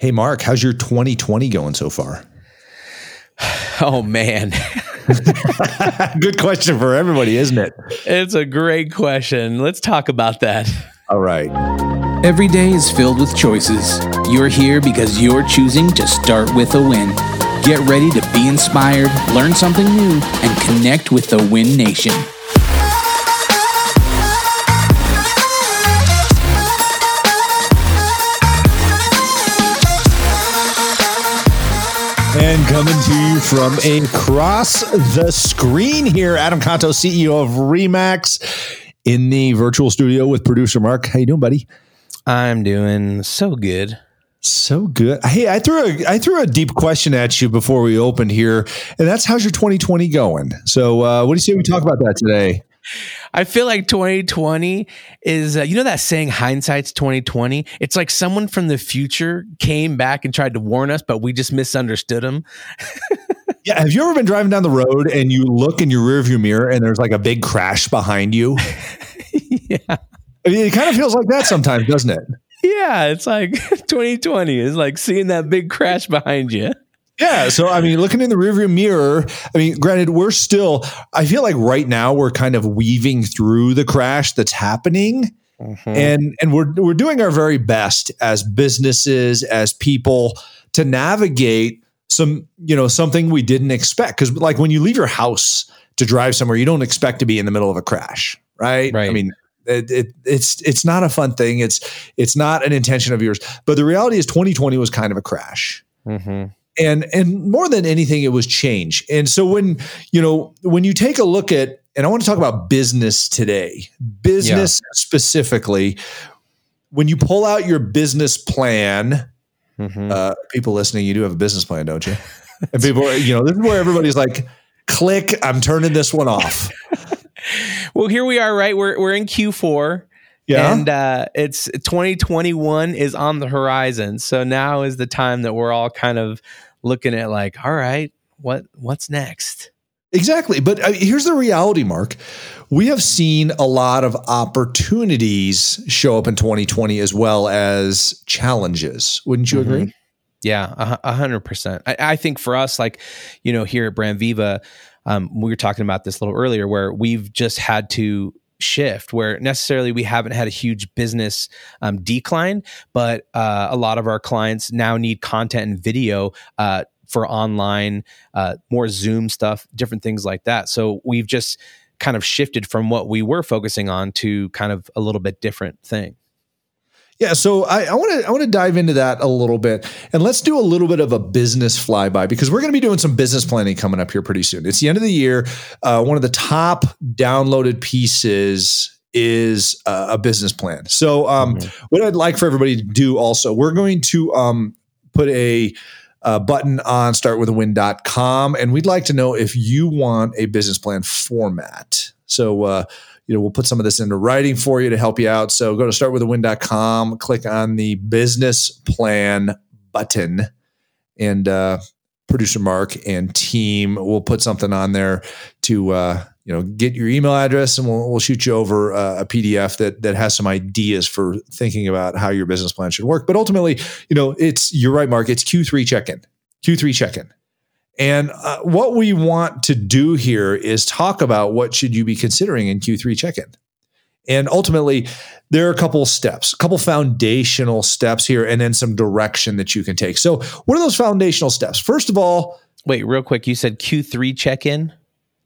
Hey, Mark, how's your 2020 going so far? Oh, man. Good question for everybody, isn't it? It's a great question. Let's talk about that. All right. Every day is filled with choices. You're here because you're choosing to start with a win. Get ready to be inspired, learn something new, and connect with the Win Nation. And coming to you from across the screen here, Adam Contos, CEO of Remax, in the virtual studio with producer Mark. How you doing, buddy? I'm doing so good. So good. Hey, I threw a I threw a deep question at you before we opened here, and that's how's your 2020 going? So, uh, what do you say we talk about that today? I feel like 2020 is uh, you know that saying hindsight's 2020. It's like someone from the future came back and tried to warn us, but we just misunderstood them. yeah, have you ever been driving down the road and you look in your rearview mirror and there's like a big crash behind you? yeah. I mean, it kind of feels like that sometimes, doesn't it? Yeah, it's like 2020 is like seeing that big crash behind you. Yeah. So, I mean, looking in the rearview mirror, I mean, granted, we're still, I feel like right now we're kind of weaving through the crash that's happening. Mm-hmm. And and we're we're doing our very best as businesses, as people to navigate some, you know, something we didn't expect. Cause like when you leave your house to drive somewhere, you don't expect to be in the middle of a crash, right? Right. I mean, it, it, it's it's not a fun thing. It's it's not an intention of yours. But the reality is, 2020 was kind of a crash. Mm-hmm and and more than anything it was change. And so when you know when you take a look at and i want to talk about business today business yeah. specifically when you pull out your business plan mm-hmm. uh, people listening you do have a business plan don't you? And people you know this is where everybody's like click i'm turning this one off. Well here we are right? We're, we're in q4 yeah. And uh, it's 2021 is on the horizon. So now is the time that we're all kind of looking at like, all right, what what's next? Exactly. But uh, here's the reality, Mark. We have seen a lot of opportunities show up in 2020 as well as challenges. Wouldn't you mm-hmm. agree? Yeah, a hundred percent. I think for us, like, you know, here at Brand Viva, um, we were talking about this a little earlier, where we've just had to shift where necessarily we haven't had a huge business um, decline, but uh, a lot of our clients now need content and video uh, for online, uh, more Zoom stuff, different things like that. So we've just kind of shifted from what we were focusing on to kind of a little bit different thing. Yeah, so I want to I want to dive into that a little bit, and let's do a little bit of a business flyby because we're going to be doing some business planning coming up here pretty soon. It's the end of the year. Uh, one of the top downloaded pieces is uh, a business plan. So, um, mm-hmm. what I'd like for everybody to do also, we're going to um, put a uh, button on startwithawin.com and we'd like to know if you want a business plan format. So, uh, you know, we'll put some of this into writing for you to help you out. So go to startwithawin.com, click on the business plan button, and uh, producer Mark and team will put something on there to uh, you know get your email address, and we'll, we'll shoot you over uh, a PDF that that has some ideas for thinking about how your business plan should work. But ultimately, you know, it's you're right, Mark. It's Q3 check in, Q3 check in. And uh, what we want to do here is talk about what should you be considering in Q3 check-in. And ultimately, there are a couple steps, a couple foundational steps here, and then some direction that you can take. So, what are those foundational steps? First of all, wait, real quick, you said Q3 check in?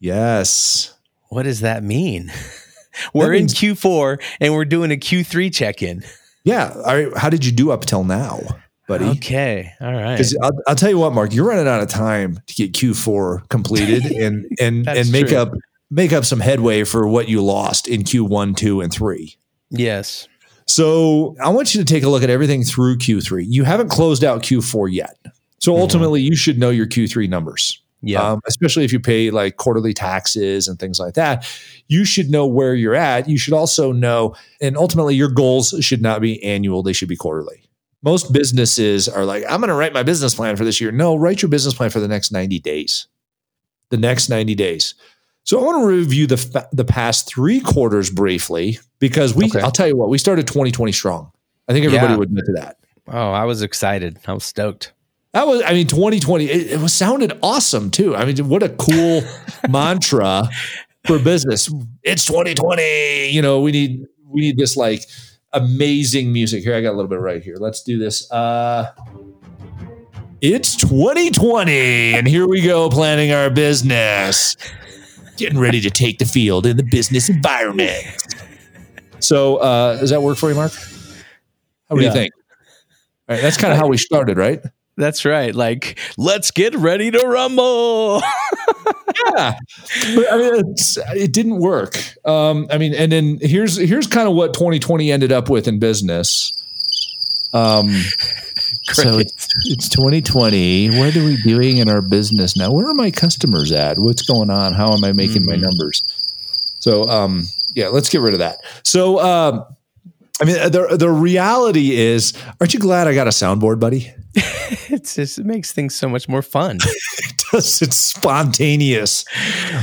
Yes. What does that mean? we're in Q4 and we're doing a Q3 check in. Yeah. how did you do up till now? Buddy. Okay, all right. Because I'll, I'll, tell you what, Mark, you're running out of time to get Q4 completed and and and make true. up make up some headway for what you lost in Q1, two, and three. Yes. So I want you to take a look at everything through Q3. You haven't closed out Q4 yet, so mm-hmm. ultimately you should know your Q3 numbers. Yeah. Um, especially if you pay like quarterly taxes and things like that, you should know where you're at. You should also know, and ultimately your goals should not be annual; they should be quarterly most businesses are like, I'm going to write my business plan for this year. No, write your business plan for the next 90 days. The next 90 days. So I want to review the the past three quarters briefly because we. Okay. I'll tell you what, we started 2020 strong. I think everybody yeah. would admit to that. Oh, I was excited. I was stoked. That was, I mean, 2020, it, it was sounded awesome too. I mean, what a cool mantra for business. It's 2020. You know, we need, we need this like amazing music. Here, I got a little bit right here. Let's do this. Uh, it's 2020, and here we go planning our business, getting ready to take the field in the business environment. So, uh, does that work for you, Mark? What do Yeah. you think? All right, that's kind of how we started, right? That's right. Like, let's get ready to rumble. yeah. But I mean, it's, it didn't work. Um i mean and then here's here's kind of what 2020 ended up with in business. Um so it's, it's 2020 what are we doing in our business now? Where are my customers at? What's going on? How am i making my Mhm. numbers? So um yeah let's get rid of that. So um i mean the the reality is aren't you glad i got a soundboard buddy? It's just it makes things so much more fun. it does. It's spontaneous.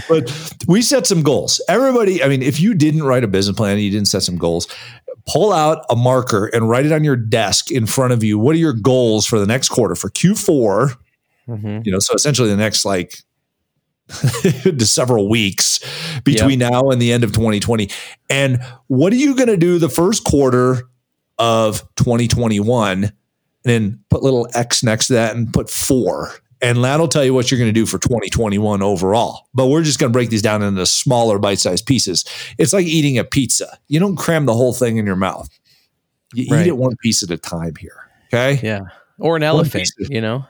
But we set some goals. Everybody i mean if you didn't write a business plan and you didn't set some goals pull out a marker and write it on your desk in front of you. What are your goals for the next quarter? For q4 Mhm. you know so essentially the next like to several weeks between now and the end of 2020 and what are you going to do the first quarter of 2021 and then put little x next to that and put four? And that'll tell you what you're going to do for 2021 overall. But we're just going to break these down into smaller bite-sized pieces. It's like eating a pizza. You don't cram the whole thing in your mouth. You Right. eat it one piece at a time here okay? Yeah. Or an elephant, you know?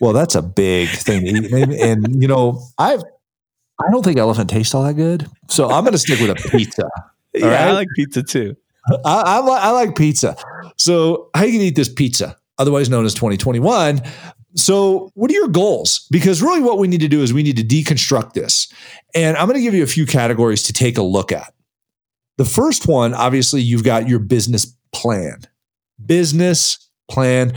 Well, that's a big thing to eat. And, and, you know, I've I don't think elephant tastes all that good. So I'm going to stick with a pizza. yeah, right. I like pizza too. I, I, li- I like pizza. So how you can eat this pizza, otherwise known as 2021. So what are your goals? Because really what we need to do is we need to deconstruct this. And I'm going to give you a few categories to take a look at. The first one, obviously, you've got your business plan. Business plan.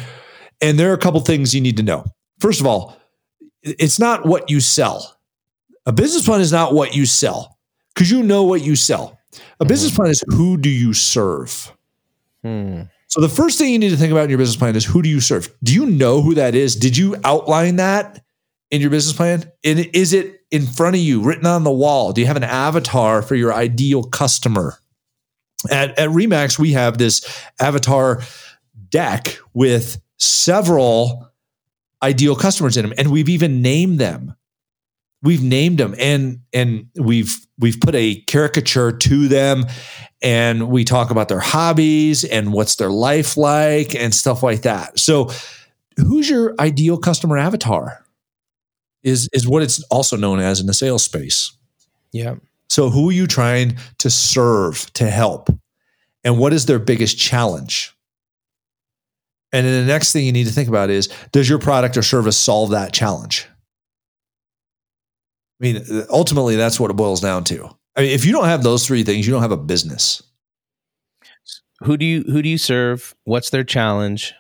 And there are a couple things you need to know. First of all, it's not what you sell. A business plan is not what you sell because you know what you sell. A business plan is who do you serve? Hmm. So the first thing you need to think about in your business plan is who do you serve? Do you know who that is? Did you outline that in your business plan? And is it in front of you, written on the wall? Do you have an avatar for your ideal customer? At, at Remax, we have this avatar deck with several ideal customers in them, and we've even named them. We've named them, and and we've we've put a caricature to them, and we talk about their hobbies and what's their life like and stuff like that. So, who's your ideal customer avatar? Is is what it's also known as in the sales space. Yeah. So, who are you trying to serve to help? And what is their biggest challenge? And then the next thing you need to think about is does your product or service solve that challenge? I mean, ultimately, that's what it boils down to. I mean, if you don't have those three things, you don't have a business. Who do you who do you serve? What's their challenge?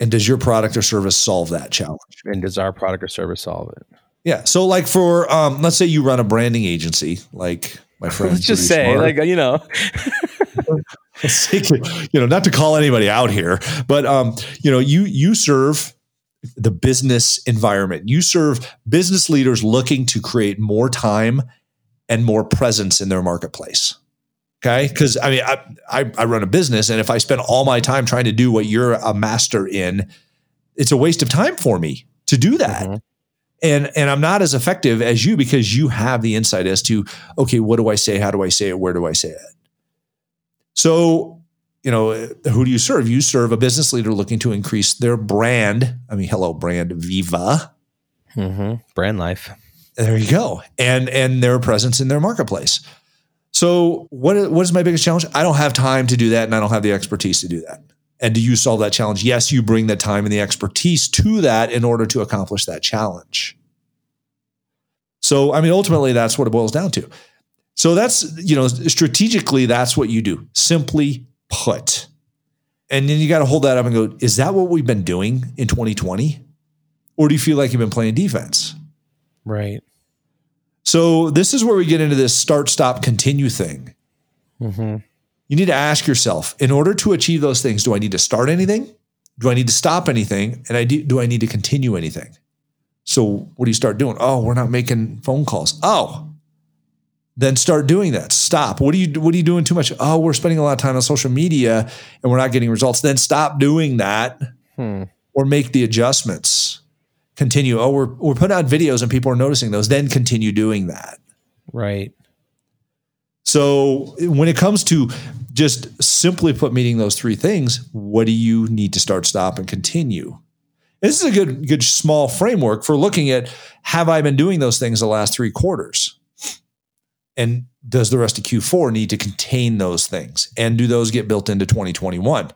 And does your product or service solve that challenge? And does our product or service solve it? Yeah. So, like for, um, let's say you run a branding agency, like my friend. Let's just say, Mark. like, you know, you know, not to call anybody out here, but um, you know, you you serve the business environment. You serve business leaders looking to create more time and more presence in their marketplace. Okay, because I mean, I, I I run a business, and if I spend all my time trying to do what you're a master in, it's a waste of time for me to do that. Mhm. And and I'm not as effective as you because you have the insight as to okay, what do I say? How do I say it? Where do I say it? So, you know, who do you serve? You serve a business leader looking to increase their brand. I mean, hello, brand Viva. Mhm. brand life. There you go. And and their presence in their marketplace. So, what what is my biggest challenge? I don't have time to do that, and I don't have the expertise to do that. And do you solve that challenge? Yes, you bring the time and the expertise to that in order to accomplish that challenge. So, I mean, ultimately, that's what it boils down to. So that's you know strategically, that's what you do. Simply put, and then you got to hold that up and go: Is that what we've been doing in 2020, or do you feel like you've been playing defense? Right. So this is where we get into this start, stop, continue thing. hmm You need to ask yourself, in order to achieve those things, do I need to start anything? do I need to stop anything? And I do, do I need to continue anything? So what do you start doing? Oh, we're not making phone calls. Oh, then start doing that. Stop. What are you what are you doing too much? Oh, we're spending a lot of time on social media and we're not getting results. Then stop doing that hmm. or make the adjustments. Continue. Oh, we're we're putting out videos and people are noticing those. Then continue doing that. Right. So when it comes to just simply put meeting those three things, what do you need to start, stop, and continue? This is a good, good small framework for looking at have I been doing those things the last three quarters? And does the rest of Q4 need to contain those things? And do those get built into 2021?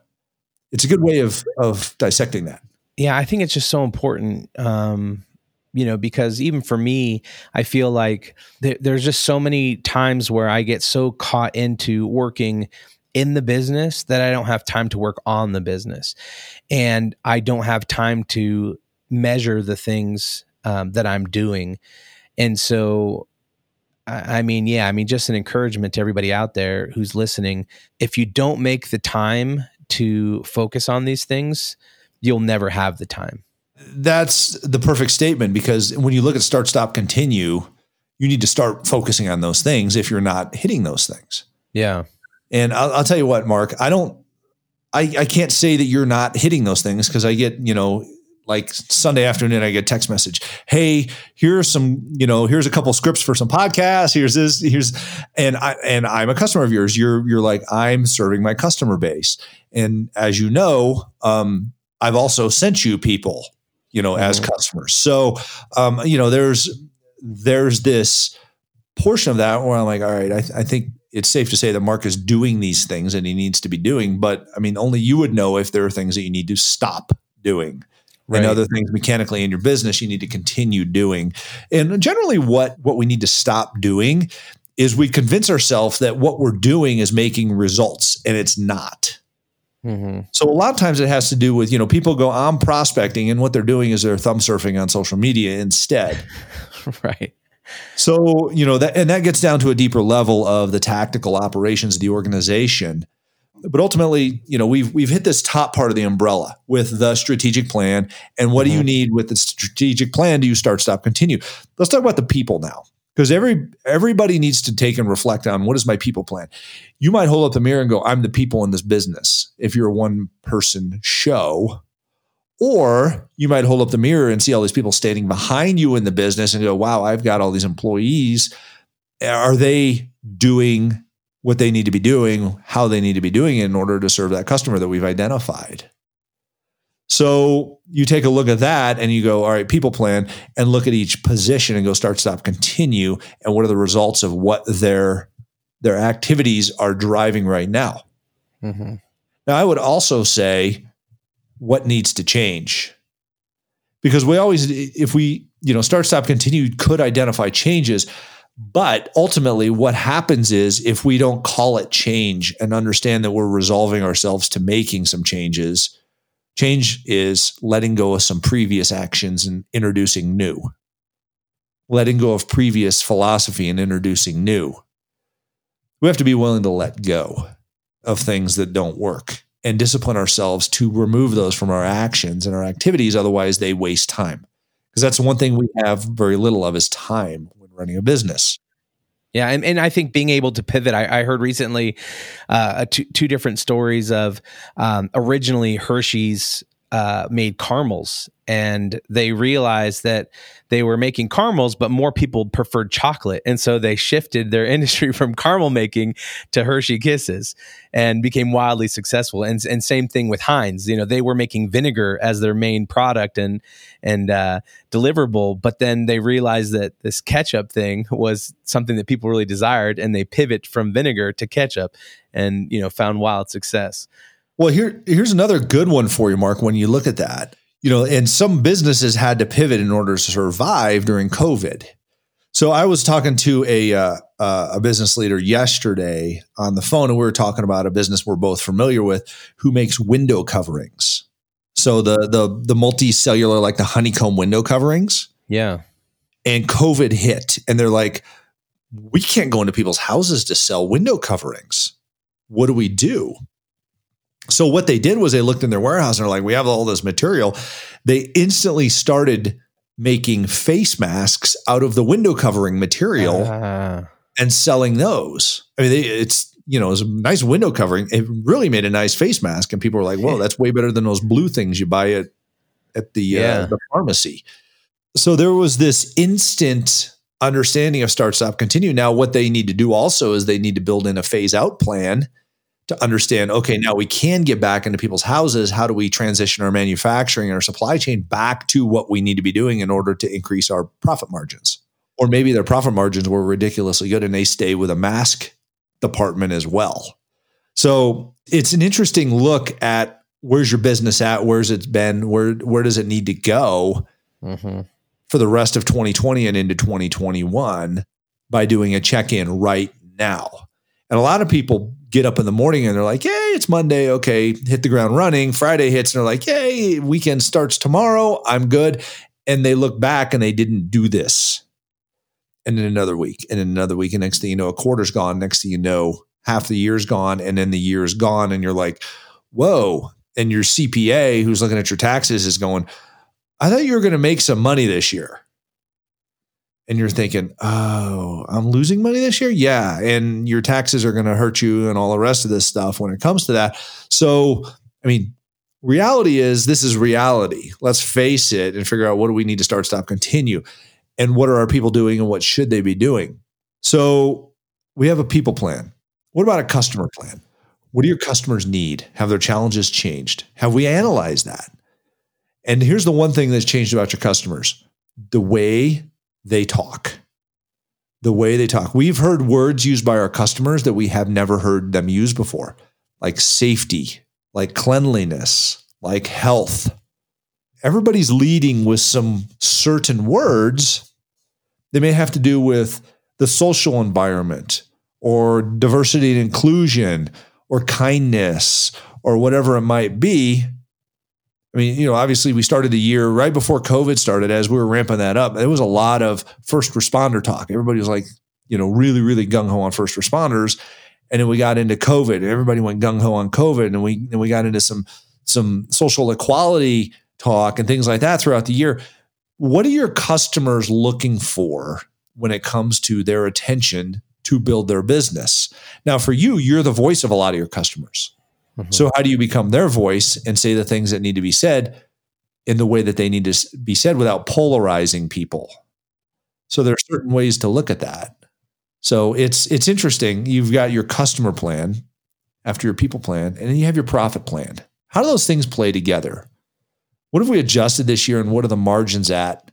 It's a good way of of dissecting that. Yeah, I think it's just so important. Um, you know, because even for me, I feel like th- there's just so many times where I get so caught into working in the business that I don't have time to work on the business. And I don't have time to measure the things um, that I'm doing. And so, I, mean, yeah, I mean, just an encouragement to everybody out there who's listening. If you don't make the time to focus on these things, you'll never have the time. That's the perfect statement because when you look at start, stop, continue, you need to start focusing on those things if you're not hitting those things. Yeah. And I'll, I'll, tell you what, Mark, I don't, I, I can't say that you're not hitting those things because I get, you know, like Sunday afternoon, I get a text message. Hey, here's some, you know, here's a couple scripts for some podcasts. Here's this, here's, and I, and I'm a customer of yours. You're, you're like, I'm serving my customer base. And as you know, um, I've also sent you people, you know, mm-hmm. as customers. So, um, you know, there's, there's this portion of that where I'm like, all right, I, I think it's safe to say that Mark is doing these things and he needs to be doing. But I mean, only you would know if there are things that you need to stop doing. Right. And other things mechanically in your business you need to continue doing. And generally what what we need to stop doing is we convince ourselves that what we're doing is making results and it's not. Mm-hmm. So a lot of times it has to do with, you know, people go, I'm prospecting, and what they're doing is they're thumb surfing on social media instead. right. So, you know, that and that gets down to a deeper level of the tactical operations of the organization. But ultimately, you know, we've we've hit this top part of the umbrella with the strategic plan. And what mm-hmm. do you mm-hmm. need with the strategic plan? Do you start, stop, continue? Let's talk about the people now. Because every everybody needs to take and reflect on what is my people plan. You might hold up the mirror and go, I'm the people in this business. If you're a one person show, or you might hold up the mirror and see all these people standing behind you in the business and go, wow, I've got all these employees. Are they doing what they need to be doing, how they need to be doing it in order to serve that customer that we've identified? So you take a look at that and you go, all right, people plan and look at each position and go start, stop, continue. And what are the results of what their their activities are driving right now? Mm-hmm. Now, I would also say what needs to change. Because we always, if we, you know, start, stop, continue could identify changes. But ultimately, what happens is if we don't call it change and understand that we're resolving ourselves to making some changes, change is letting go of some previous actions and introducing new, letting go of previous philosophy and introducing new. We have to be willing to let go of things that don't work and discipline ourselves to remove those from our actions and our activities. Otherwise, they waste time. Because that's one thing we have very little of is time running a business. Yeah, and, and I think being able to pivot. I, I heard recently uh, two, two different stories of um, originally Hershey's uh, made caramels, and they realized that they were making caramels, but more people preferred chocolate. And so they shifted their industry from caramel making to Hershey Kisses and became wildly successful. And, and same thing with Heinz. You know, they were making vinegar as their main product and, and uh, deliverable, but then they realized that this ketchup thing was something that people really desired and they pivot from vinegar to ketchup and, you know, found wild success. Well, here here's another good one for you, Mark. When you look at that, you know, and some businesses had to pivot in order to survive during COVID. So I was talking to a uh, uh, a business leader yesterday on the phone, and we were talking about a business we're both familiar with who makes window coverings. So the the the multicellular, like the honeycomb window coverings. Yeah. And COVID hit, and they're like, "We can't go into people's houses to sell window coverings. What do we do?" So what they did was they looked in their warehouse and they're like, we have all this material. They instantly started making face masks out of the window covering material Ah. and selling those. I mean, they, it's you know, it's a nice window covering. It really made a nice face mask, and people were like, "Whoa, that's way better than those blue things you buy at at the Yeah. uh, the pharmacy." So there was this instant understanding of start, stop, continue. Now, what they need to do also is they need to build in a phase out plan to understand. Okay, now we can get back into people's houses. How do we transition our manufacturing and our supply chain back to what we need to be doing in order to increase our profit margins? or maybe their profit margins were ridiculously good and they stay with a mask department as well. So it's an interesting look at where's your business at, where's it been, where where does it need to go Mhm. for the rest of 2020 and into 2021 by doing a check-in right now. And a lot of people get up in the morning and they're like, "Yay, it's Monday. Okay, hit the ground running." Friday hits and they're like, "Yay, weekend starts tomorrow. I'm good." And they look back and they didn't do this and then another week, and then another week, and next thing you know, a quarter's gone. Next thing you know, half the year's gone, and then the year's gone, and you're like, "Whoa!" And your CPA, who's looking at your taxes, is going, "I thought you were going to make some money this year," and you're thinking, "Oh, I'm losing money this year." Yeah, and your taxes are going to hurt you, and all the rest of this stuff when it comes to that. So, I mean, reality is this is reality. Let's face it and figure out what do we need to start, stop, continue and what are our people doing and what should they be doing. So we have a people plan. What about a customer plan? What do your customers need? Have their challenges changed? Have we analyzed that? And here's the one thing that's changed about your customers the way they talk. The way they talk. We've heard words used by our customers that we have never heard them use before, like safety, like cleanliness, like health. Everybody's leading with some certain words they may have to do with the social environment or diversity and inclusion or kindness or whatever it might be. I mean, you know, obviously we started the year right before COVID started as we were ramping that up. There was a lot of first responder talk. Everybody was like, you know, really, really gung ho on first responders. And then we got into COVID and everybody went gung ho on COVID. And we, and we got into some, some social equality talk and things like that throughout the year what are your customers looking for when it comes to their attention to build their business? Now, for you, you're the voice of a lot of your customers. Mhm. So, how do you become their voice and say the things that need to be said in the way that they need to be said without polarizing people? So, there are certain ways to look at that. So, it's it's interesting. You've got your customer plan after your people plan, and then you have your profit plan. How do those things play together? What have we adjusted this year and what are the margins at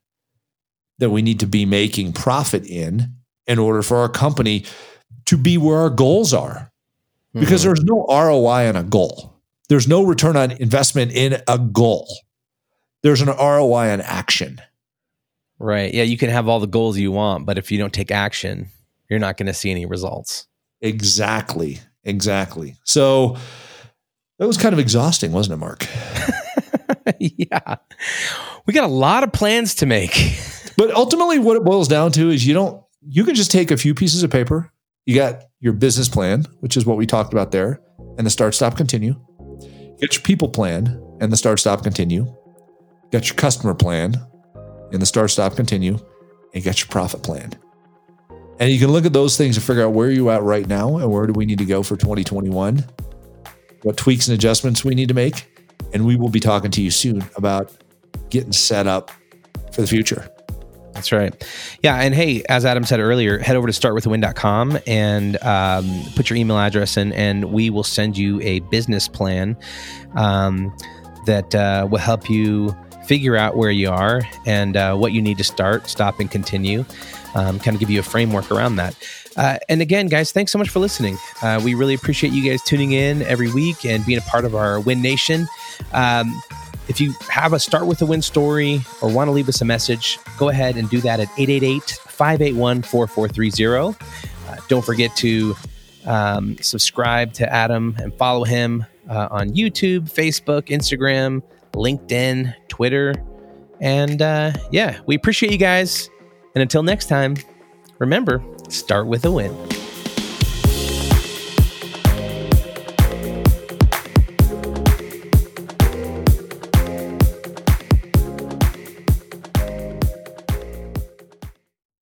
that we need to be making profit in in order for our company to be where our goals are? Because Mhm. there's no ROI on a goal. There's no return on investment in a goal. There's an ROI on action. right, yeah, you can have all the goals you want, but if you don't take action, you're not going to see any results. Exactly. Exactly. So that was kind of exhausting, wasn't it, Mark? yeah, we got a lot of plans to make. But ultimately, what it boils down to is you don't, you can just take a few pieces of paper. You got your business plan, which is what we talked about there, and the start, stop, continue. You got your people plan and the start, stop, continue. You got your customer plan and the start, stop, continue. And you got your profit plan. And you can look at those things and figure out where you're at right now and where do we need to go for 2021, what tweaks and adjustments we need to make. And we will be talking to you soon about getting set up for the future. That's right. Yeah. And hey, as Adam said earlier, head over to startwithawin.com and um, put your email address in, and we will send you a business plan um, that uh, will help you figure out where you are and uh, what you need to start, stop, and continue. Um, kind of give you a framework around that. Uh, and again, guys, thanks so much for listening. Uh, we really appreciate you guys tuning in every week and being a part of our Win Nation. Um, if you have a start with a win story or want to leave us a message, go ahead and do that at 888 581 4430. Don't forget to um, subscribe to Adam and follow him uh, on YouTube, Facebook, Instagram, LinkedIn, Twitter. And uh, yeah, we appreciate you guys. And until next time, remember start with a win.